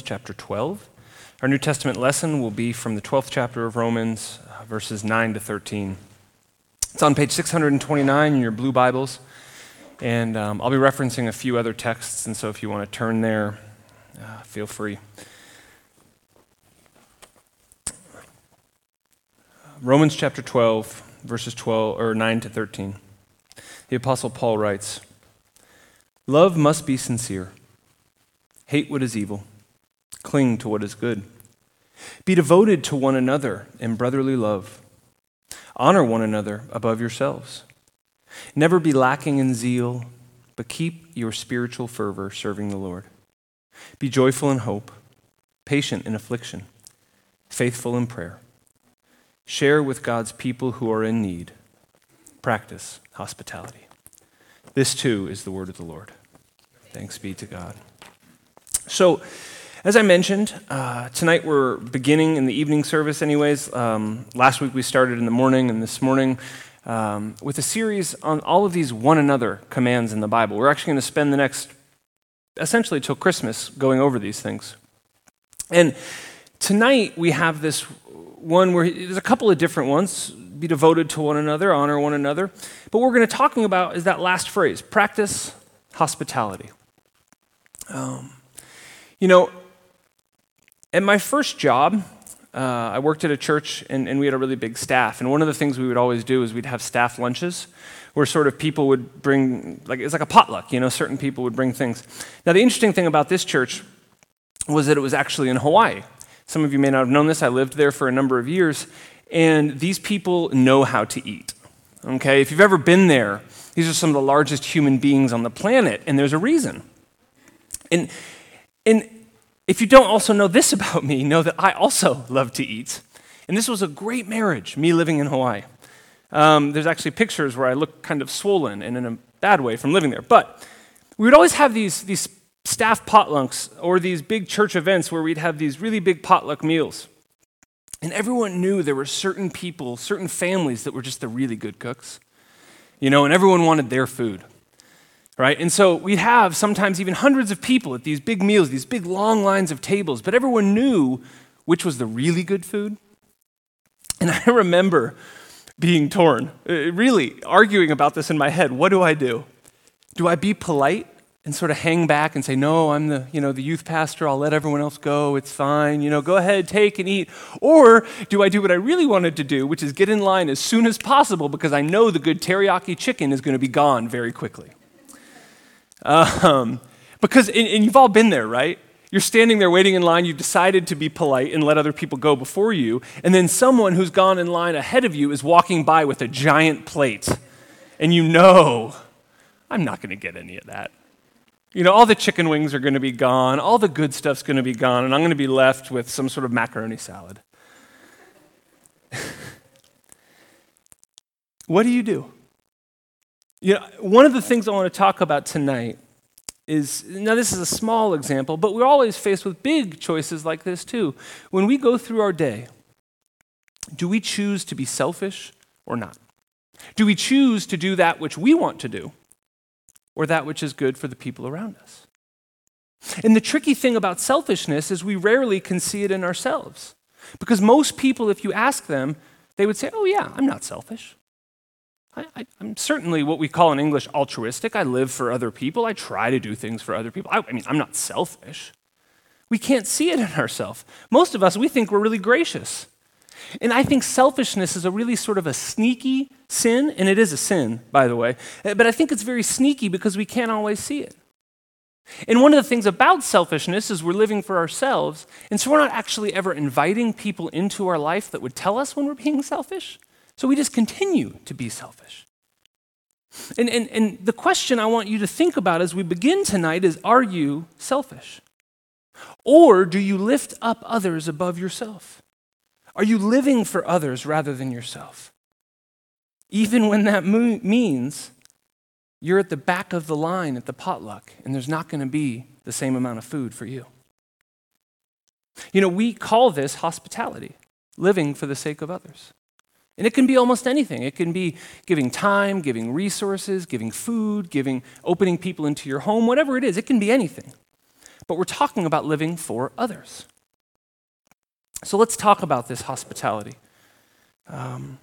chapter 12. Our New Testament lesson will be from the 12th chapter of Romans, uh, verses 9 to 13. It's on page 629 in your blue Bibles, and um, I'll be referencing a few other texts, and so if you want to turn there, uh, feel free. Romans chapter 12, verses 12 or 9 to 13. The apostle Paul writes, "Love must be sincere. Hate what is evil." Cling to what is good. Be devoted to one another in brotherly love. Honor one another above yourselves. Never be lacking in zeal, but keep your spiritual fervor serving the Lord. Be joyful in hope, patient in affliction, faithful in prayer. Share with God's people who are in need. Practice hospitality. This too is the word of the Lord. Thanks be to God. So, as I mentioned, uh, tonight we're beginning in the evening service, anyways. Um, last week we started in the morning, and this morning um, with a series on all of these one another commands in the Bible. We're actually going to spend the next, essentially till Christmas, going over these things. And tonight we have this one where there's a couple of different ones be devoted to one another, honor one another. But what we're going to talking about is that last phrase practice hospitality. Um, you know, at my first job, uh, I worked at a church and, and, we had a really big staff. And one of the things we would always do is we'd have staff lunches where sort of people would bring, like, it's like a potluck, you know, certain people would bring things. Now, the interesting thing about this church was that it was actually in Hawaii. Some of you may not have known this. I lived there for a number of years. And these people know how to eat. Okay? If you've ever been there, these are some of the largest human beings on the planet, and there's a reason. And, and if you don't also know this about me, know that I also love to eat. And this was a great marriage, me living in Hawaii. Um, there's actually pictures where I look kind of swollen and in a bad way from living there. But we would always have these, these staff potlucks or these big church events where we'd have these really big potluck meals. And everyone knew there were certain people, certain families that were just the really good cooks. You know, and everyone wanted their food right? And so we'd have sometimes even hundreds of people at these big meals, these big long lines of tables, but everyone knew which was the really good food. And I remember being torn, uh, really arguing about this in my head. What do I do? Do I be polite and sort of hang back and say, "No, I'm the, you know, the youth pastor. I'll let everyone else go. It's fine. You know, go ahead, take and eat." Or do I do what I really wanted to do, which is get in line as soon as possible because I know the good teriyaki chicken is going to be gone very quickly. Um, because, and, and you've all been there, right? You're standing there waiting in line, you've decided to be polite and let other people go before you, and then someone who's gone in line ahead of you is walking by with a giant plate, and you know, I'm not going to get any of that. You know, all the chicken wings are going to be gone, all the good stuff's going to be gone, and I'm going to be left with some sort of macaroni salad. what do you do? You know, one of the things I want to talk about tonight is now, this is a small example, but we're always faced with big choices like this too. When we go through our day, do we choose to be selfish or not? Do we choose to do that which we want to do or that which is good for the people around us? And the tricky thing about selfishness is we rarely can see it in ourselves. Because most people, if you ask them, they would say, Oh, yeah, I'm not selfish. I, am certainly what we call in English altruistic. I live for other people. I try to do things for other people. I, I mean, I'm not selfish. We can't see it in ourselves. Most of us, we think we're really gracious. And I think selfishness is a really sort of a sneaky sin, and it is a sin, by the way. But I think it's very sneaky because we can't always see it. And one of the things about selfishness is we're living for ourselves, and so we're not actually ever inviting people into our life that would tell us when we're being selfish. So we just continue to be selfish. And, and, and the question I want you to think about as we begin tonight is Are you selfish? Or do you lift up others above yourself? Are you living for others rather than yourself? Even when that mo- means you're at the back of the line at the potluck and there's not going to be the same amount of food for you. You know, we call this hospitality, living for the sake of others. And it can be almost anything. It can be giving time, giving resources, giving food, giving opening people into your home, whatever it is. It can be anything. but we're talking about living for others. So let's talk about this hospitality. Um,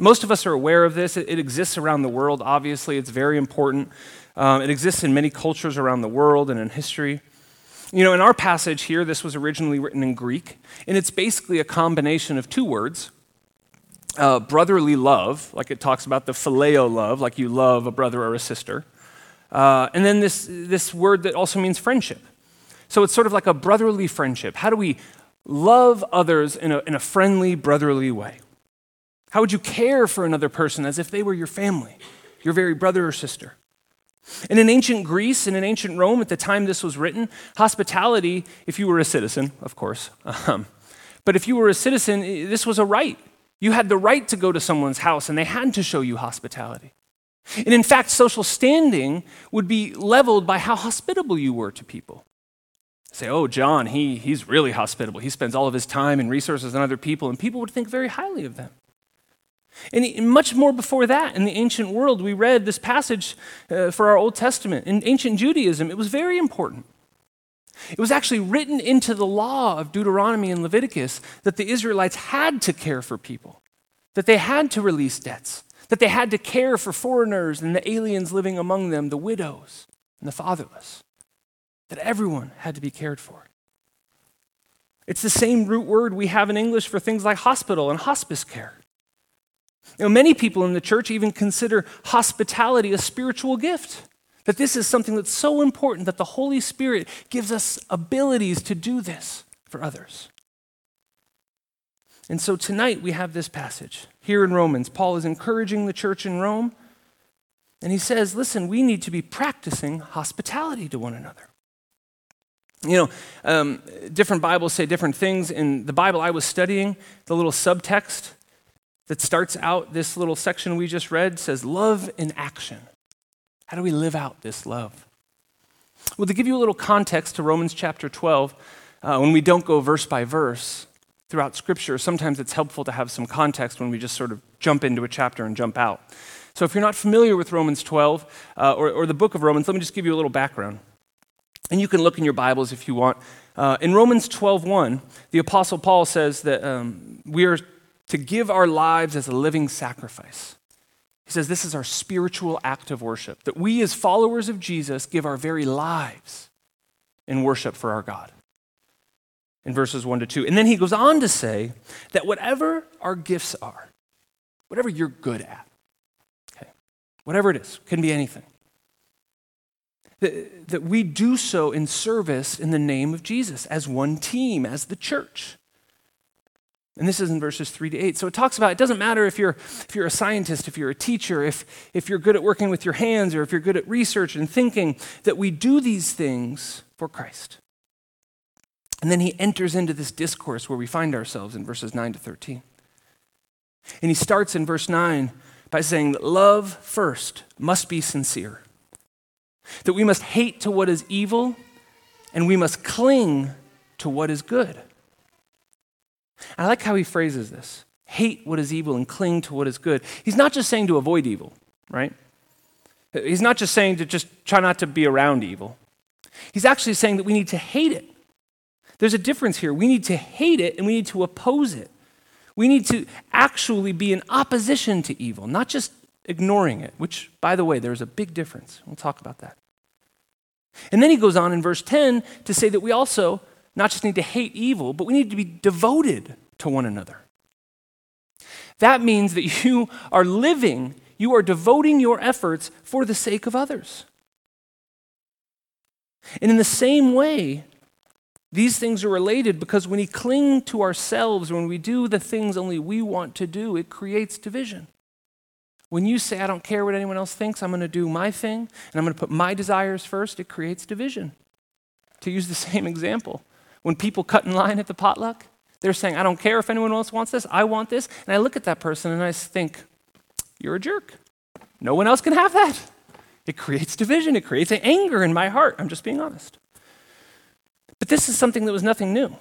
most of us are aware of this. It, it, exists around the world, obviously. It's very important. Um, it exists in many cultures around the world and in history. You know, in our passage here, this was originally written in Greek, and it's basically a combination of two words uh, brotherly love, like it talks about the phileo love, like you love a brother or a sister, uh, and then this, this word that also means friendship. So it's sort of like a brotherly friendship. How do we love others in a, in a friendly, brotherly way? How would you care for another person as if they were your family, your very brother or sister? And in ancient Greece and in ancient Rome, at the time this was written, hospitality, if you were a citizen, of course, um, but if you were a citizen, this was a right. You had the right to go to someone's house and they had to show you hospitality. And in fact, social standing would be leveled by how hospitable you were to people. Say, oh, John, he, he's really hospitable. He spends all of his time and resources on other people, and people would think very highly of them. And much more before that, in the ancient world, we read this passage uh, for our Old Testament. In ancient Judaism, it was very important. It was actually written into the law of Deuteronomy and Leviticus that the Israelites had to care for people, that they had to release debts, that they had to care for foreigners and the aliens living among them, the widows and the fatherless, that everyone had to be cared for. It's the same root word we have in English for things like hospital and hospice care. You know, many people in the church even consider hospitality a spiritual gift. That this is something that's so important that the Holy Spirit gives us abilities to do this for others. And so tonight we have this passage here in Romans. Paul is encouraging the church in Rome, and he says, Listen, we need to be practicing hospitality to one another. You know, um, different Bibles say different things. In the Bible I was studying, the little subtext that starts out this little section we just read says, Love in action. How do we live out this love? Well, to give you a little context to Romans chapter 12, uh, when we don't go verse by verse throughout Scripture, sometimes it's helpful to have some context when we just sort of jump into a chapter and jump out. So, if you're not familiar with Romans 12 uh, or, or, the book of Romans, let me just give you a little background. And you can look in your Bibles if you want. Uh, in Romans 12:1, the Apostle Paul says that um, we are to give our lives as a living sacrifice. He says this is our spiritual act of worship, that we as followers of Jesus give our very lives in worship for our God. In verses 1 to 2. And then he goes on to say that whatever our gifts are, whatever you're good at, okay, whatever it is, can be anything, that, that we do so in service in the name of Jesus as one team, as the church. And this is in verses 3 to 8. So it talks about it doesn't matter if you're, if you're a scientist, if you're a teacher, if, if you're good at working with your hands, or if you're good at research and thinking, that we do these things for Christ. And then he enters into this discourse where we find ourselves in verses 9 to 13. And he starts in verse 9 by saying that love first must be sincere, that we must hate to what is evil, and we must cling to what is good. I like how he phrases this hate what is evil and cling to what is good. He's not just saying to avoid evil, right? He's not just saying to just try not to be around evil. He's actually saying that we need to hate it. There's a difference here. We need to hate it and we need to oppose it. We need to actually be in opposition to evil, not just ignoring it, which, by the way, there's a big difference. We'll talk about that. And then he goes on in verse 10 to say that we also not just need to hate evil, but we need to be devoted to one another. That means that you are living, you are devoting your efforts for the sake of others. And in the same way, these things are related because when we cling to ourselves, when we do the things only we want to do, it creates division. When you say, I don't care what anyone else thinks, I'm going to do my thing, and I'm going to put my desires first, it creates division. To use the same example, when people cut in line at the potluck, they're saying, I don't care if anyone else wants this, I want this. And I look at that person and I think, You're a jerk. No one else can have that. It creates division, it creates anger in my heart. I'm just being honest. But this is something that was nothing new.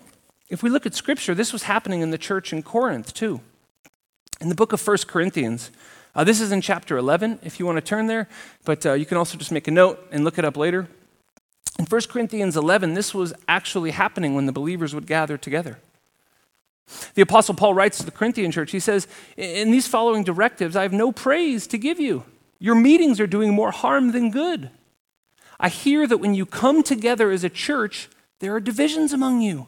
If we look at scripture, this was happening in the church in Corinth too. In the book of 1 Corinthians, uh, this is in chapter 11, if you want to turn there, but uh, you can also just make a note and look it up later. In 1 Corinthians 11, this was actually happening when the believers would gather together. The Apostle Paul writes to the Corinthian church, he says, In these following directives, I have no praise to give you. Your meetings are doing more harm than good. I hear that when you come together as a church, there are divisions among you.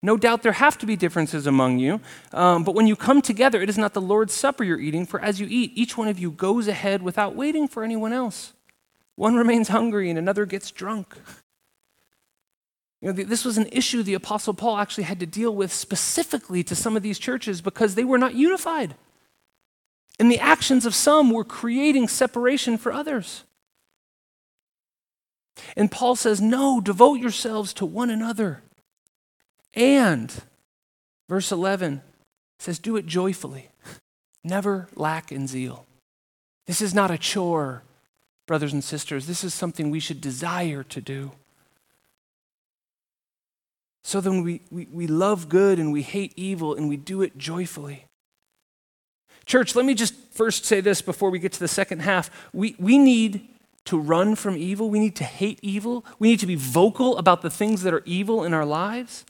No doubt there have to be differences among you, um, but when you come together, it is not the Lord's Supper you're eating, for as you eat, each one of you goes ahead without waiting for anyone else. One remains hungry and another gets drunk. You know, this was an issue the Apostle Paul actually had to deal with specifically to some of these churches because they were not unified. And the actions of some were creating separation for others. And Paul says, No, devote yourselves to one another. And, verse 11 says, Do it joyfully, never lack in zeal. This is not a chore, brothers and sisters. This is something we should desire to do. So then we, we, we love good and we hate evil and we do it joyfully. Church, let me just first say this before we get to the second half. We, we need to run from evil. We need to hate evil. We need to be vocal about the things that are evil in our lives.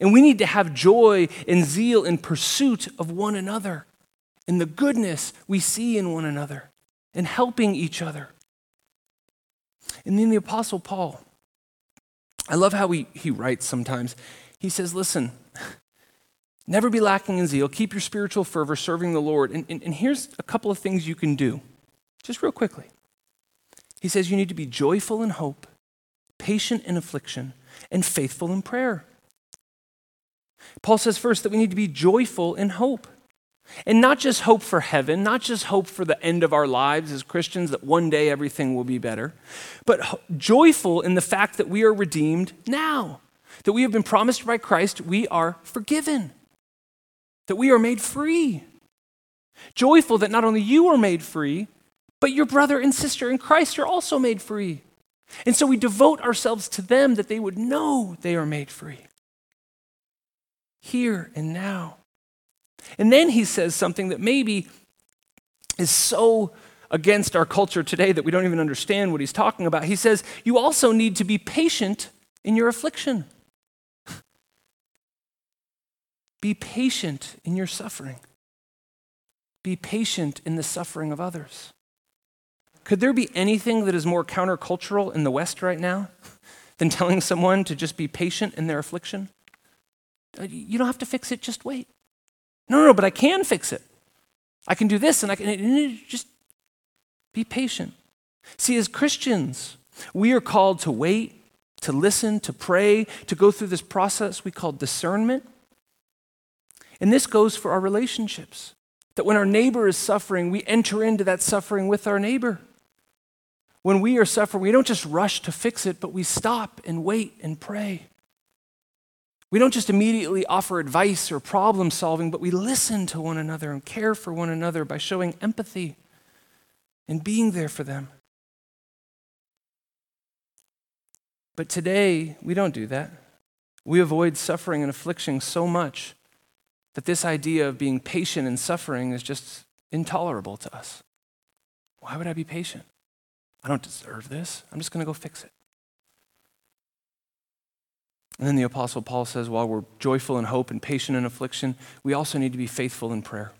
And we need to have joy and zeal in pursuit of one another, in the goodness we see in one another, and helping each other. And then the Apostle Paul, I love how he, he writes sometimes. He says, Listen, never be lacking in zeal. Keep your spiritual fervor serving the Lord. And, and, and here's a couple of things you can do, just real quickly. He says, You need to be joyful in hope, patient in affliction, and faithful in prayer. Paul says first that we need to be joyful in hope. And not just hope for heaven, not just hope for the end of our lives as Christians, that one day everything will be better, but joyful in the fact that we are redeemed now, that we have been promised by Christ, we are forgiven, that we are made free. Joyful that not only you are made free, but your brother and sister in Christ are also made free. And so we devote ourselves to them that they would know they are made free. Here and now. And then he says something that maybe is so against our culture today that we don't even understand what he's talking about. He says, You also need to be patient in your affliction. be patient in your suffering. Be patient in the suffering of others. Could there be anything that is more countercultural in the West right now than telling someone to just be patient in their affliction? Uh, you don't have to fix it, just wait. No, no, no, but I can fix it. I can do this and I can just be patient. See, as Christians, we are called to wait, to listen, to pray, to go through this process we call discernment. And this goes for our relationships. That when our neighbor is suffering, we enter into that suffering with our neighbor. When we are suffering, we don't just rush to fix it, but we stop and wait and pray. We don't just immediately offer advice or problem solving, but we listen to one another and care for one another by showing empathy and being there for them. But today, we don't do that. We avoid suffering and affliction so much that this idea of being patient in suffering is just intolerable to us. Why would I be patient? I don't deserve this. I'm just going to go fix it. And then the Apostle Paul says, while we're joyful in hope and patient in affliction, we also need to be faithful in prayer.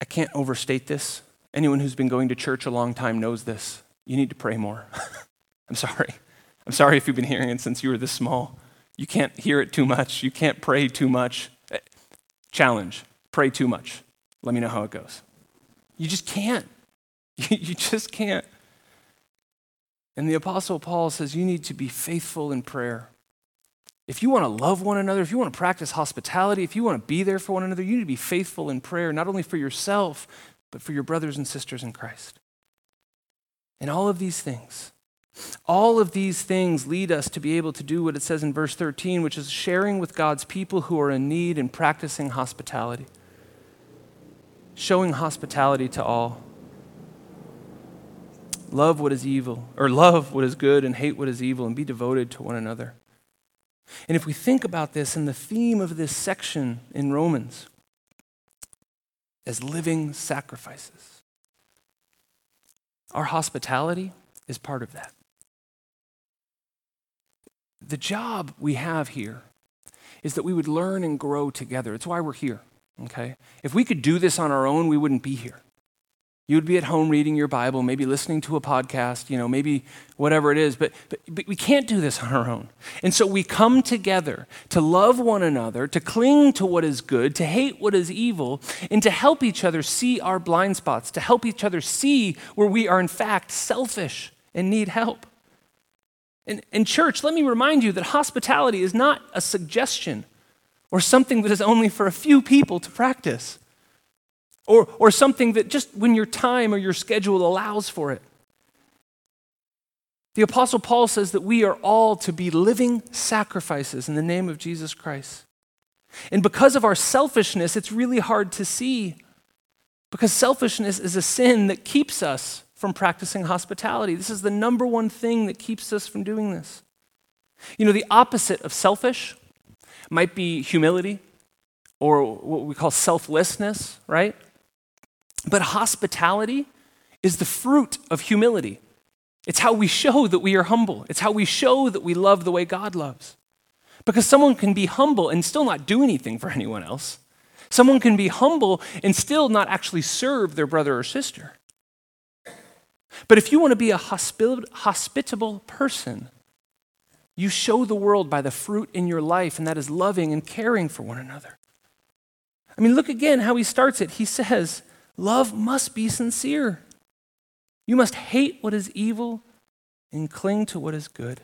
I can't overstate this. Anyone who's been going to church a long time knows this. You need to pray more. I'm sorry. I'm sorry if you've been hearing it since you were this small. You can't hear it too much. You can't pray too much. Eh, challenge pray too much. Let me know how it goes. You just can't. You just can't. And the Apostle Paul says you need to be faithful in prayer. If you want to love one another, if you want to practice hospitality, if you want to be there for one another, you need to be faithful in prayer, not only for yourself, but for your brothers and sisters in Christ. And all of these things, all of these things lead us to be able to do what it says in verse 13, which is sharing with God's people who are in need and practicing hospitality. Showing hospitality to all. Love what is evil, or love what is good and hate what is evil, and be devoted to one another. And if we think about this and the theme of this section in Romans as living sacrifices, our hospitality, is part of that. The job we have here is that we would learn and grow together. It's why we're here, okay? If we could do this on our own, we wouldn't be here. You would be at home reading your Bible, maybe listening to a podcast, you know, maybe whatever it is, but, but, but we can't do this on our own. And so we come together to love one another, to cling to what is good, to hate what is evil, and to help each other see our blind spots, to help each other see where we are in fact selfish and need help. And, and church, let me remind you that hospitality is not a suggestion or something that is only for a few people to practice or, or something that just when your time or your schedule allows for it. The Apostle Paul says that we are all to be living sacrifices in the name of Jesus Christ. And because of our selfishness, it's really hard to see. Because selfishness is a sin that keeps us from practicing hospitality. This is the number one thing that keeps us from doing this. You know, the opposite of selfish might be humility or what we call selflessness, right? But hospitality is the fruit of humility. It's how we show that we are humble. It's how we show that we love the way God loves. Because someone can be humble and still not do anything for anyone else. Someone can be humble and still not actually serve their brother or sister. But if you want to be a hospitable person, you show the world by the fruit in your life, and that is loving and caring for one another. I mean, look again how he starts it. He says, Love must be sincere. You must hate what is evil and cling to what is good.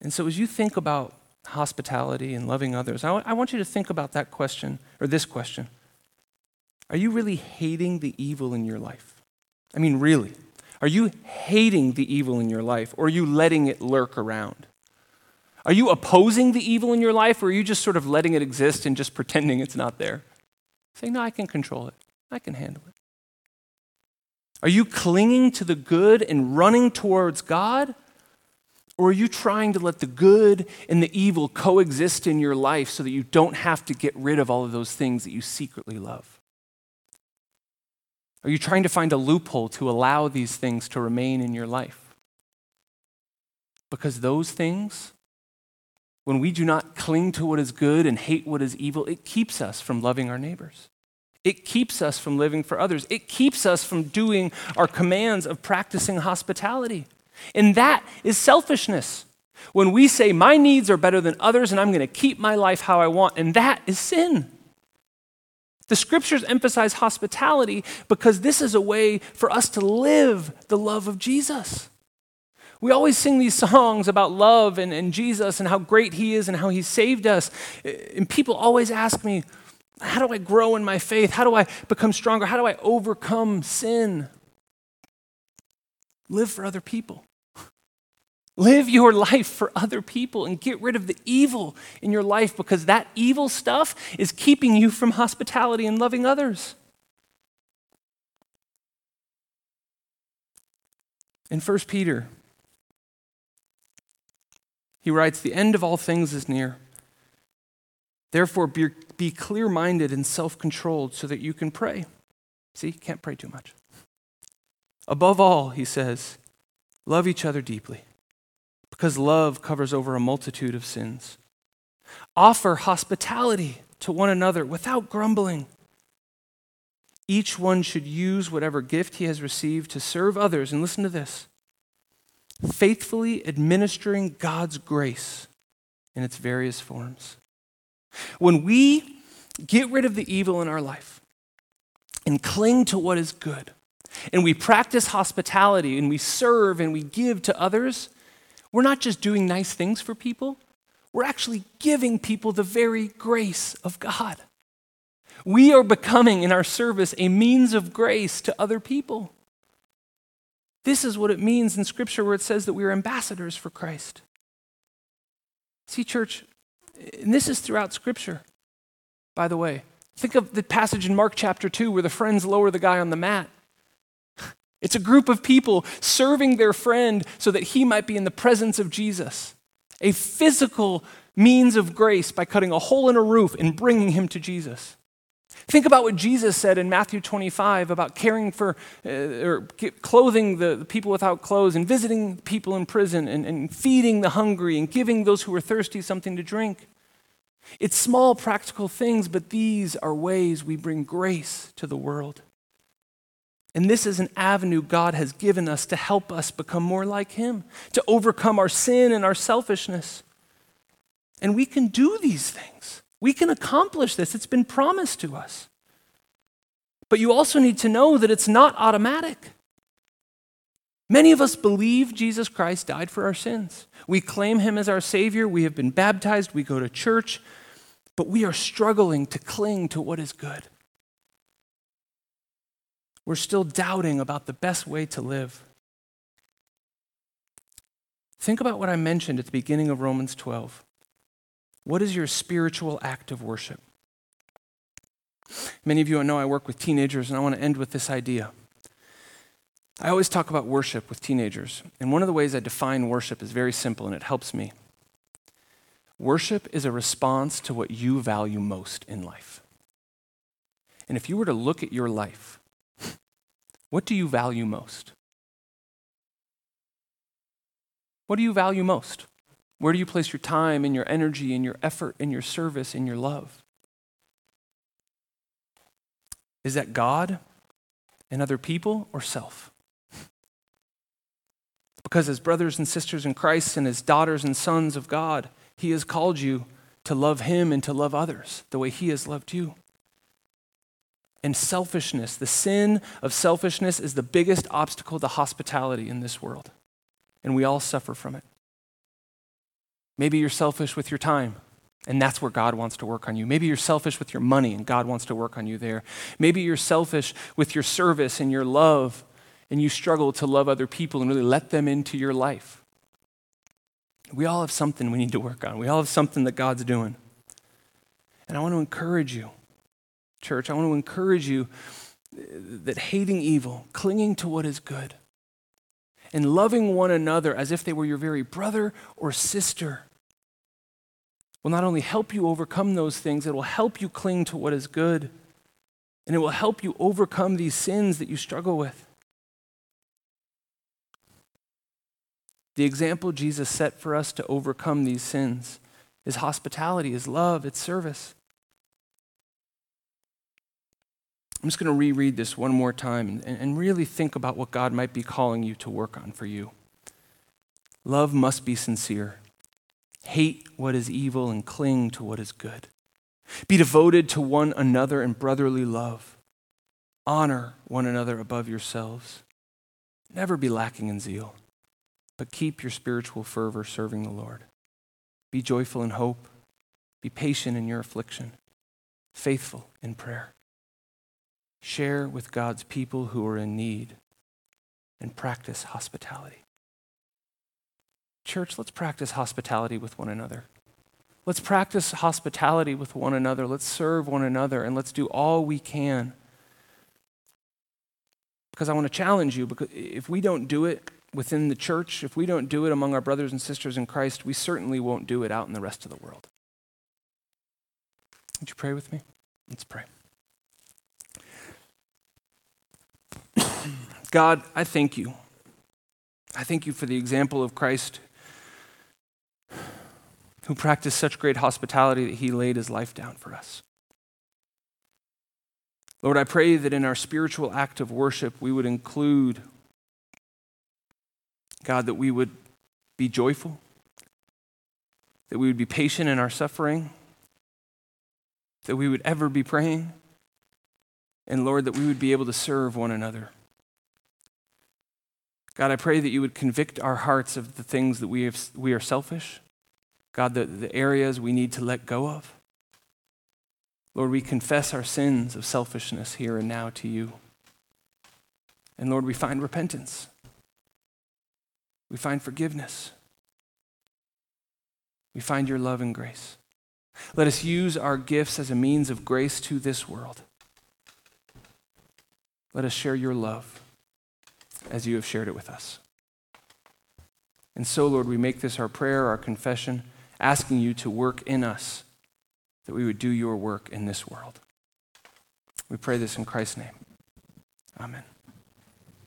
And so, as you think about hospitality and loving others, I, w- I want you to think about that question, or this question Are you really hating the evil in your life? I mean, really. Are you hating the evil in your life, or are you letting it lurk around? Are you opposing the evil in your life, or are you just sort of letting it exist and just pretending it's not there? Saying, no, I can control it, I can handle it. Are you clinging to the good and running towards God? Or are you trying to let the good and the evil coexist in your life so that you don't have to get rid of all of those things that you secretly love? Are you trying to find a loophole to allow these things to remain in your life? Because those things when we do not cling to what is good and hate what is evil, it keeps us from loving our neighbors. It keeps us from living for others. It keeps us from doing our commands of practicing hospitality. And that is selfishness. When we say, my needs are better than others and I'm going to keep my life how I want, and that is sin. The scriptures emphasize hospitality because this is a way for us to live the love of Jesus. We always sing these songs about love and, and Jesus and how great He is and how He saved us. And people always ask me, how do I grow in my faith? How do I become stronger? How do I overcome sin? Live for other people. Live your life for other people and get rid of the evil in your life because that evil stuff is keeping you from hospitality and loving others. In 1 Peter he writes, The end of all things is near. Therefore, be, be clear minded and self controlled so that you can pray. See, can't pray too much. Above all, he says, love each other deeply, because love covers over a multitude of sins. Offer hospitality to one another without grumbling. Each one should use whatever gift he has received to serve others. And listen to this faithfully administering God's grace in its various forms. When we get rid of the evil in our life and cling to what is good, and we practice hospitality and we serve and we give to others, we're not just doing nice things for people, we're actually giving people the very grace of God. We are becoming in our service a means of grace to other people. This is what it means in Scripture where it says that we are ambassadors for Christ. See, church, and this is throughout Scripture, by the way. Think of the passage in Mark chapter 2 where the friends lower the guy on the mat. It's a group of people serving their friend so that he might be in the presence of Jesus. A physical means of grace by cutting a hole in a roof and bringing him to Jesus. Think about what Jesus said in Matthew 25 about caring for uh, or clothing the, the, people without clothes and visiting people in prison and, and feeding the hungry and giving those who are thirsty something to drink. It's small practical things, but these are ways we bring grace to the world. And this is an avenue God has given us to help us become more like Him, to overcome our sin and our selfishness. And we can do these things. We can accomplish this. It's been promised to us. But you also need to know that it's not automatic. Many of us believe Jesus Christ died for our sins. We claim him as our Savior. We have been baptized. We go to church. But we are struggling to cling to what is good. We're still doubting about the best way to live. Think about what I mentioned at the beginning of Romans 12. What is your spiritual act of worship? Many of you know I work with teenagers, and I want to end with this idea. I always talk about worship with teenagers, and one of the ways I define worship is very simple, and it helps me. Worship is a response to what you value most in life. And if you were to look at your life, what do you value most? What do you value most? Where do you place your time and your energy and your effort and your service and your love? Is that God and other people or self? Because as brothers and sisters in Christ and as daughters and sons of God, He has called you to love Him and to love others the way He has loved you. And selfishness, the sin of selfishness, is the biggest obstacle to hospitality in this world. And we all suffer from it. Maybe you're selfish with your time, and that's where God wants to work on you. Maybe you're selfish with your money, and God wants to work on you there. Maybe you're selfish with your service and your love, and you struggle to love other people and really let them into your life. We all have something we need to work on. We all have something that God's doing. And I want to encourage you, church, I want to encourage you uh, that hating evil, clinging to what is good, and loving one another as if they were your very brother or sister will not only help you overcome those things, it will help you cling to what is good. And it will help you overcome these sins that you struggle with. The example Jesus set for us to overcome these sins is hospitality, is love, it's service. I'm just going to reread this one more time and, and really think about what God might be calling you to work on for you. Love must be sincere. Hate what is evil and cling to what is good. Be devoted to one another in brotherly love. Honor one another above yourselves. Never be lacking in zeal, but keep your spiritual fervor serving the Lord. Be joyful in hope. Be patient in your affliction. Faithful in prayer. Share with God's people who are in need and practice hospitality. Church, let's practice hospitality with one another. Let's practice hospitality with one another. Let's serve one another and let's do all we can. Because I want to challenge you because if we don't do it within the church, if we don't do it among our brothers and sisters in Christ, we certainly won't do it out in the rest of the world. Would you pray with me? Let's pray. God, I thank you. I thank you for the example of Christ who practiced such great hospitality that he laid his life down for us. Lord, I pray that in our spiritual act of worship, we would include, God, that we would be joyful, that we would be patient in our suffering, that we would ever be praying, and Lord, that we would be able to serve one another. God, I pray that you would convict our hearts of the things that we, have, we are selfish God, the, the areas we need to let go of. Lord, we confess our sins of selfishness here and now to you. And Lord, we find repentance. We find forgiveness. We find your love and grace. Let us use our gifts as a means of grace to this world. Let us share your love as you have shared it with us. And so, Lord, we make this our prayer, our confession asking you to work in us that we would do your work in this world. We pray this in Christ's name. Amen.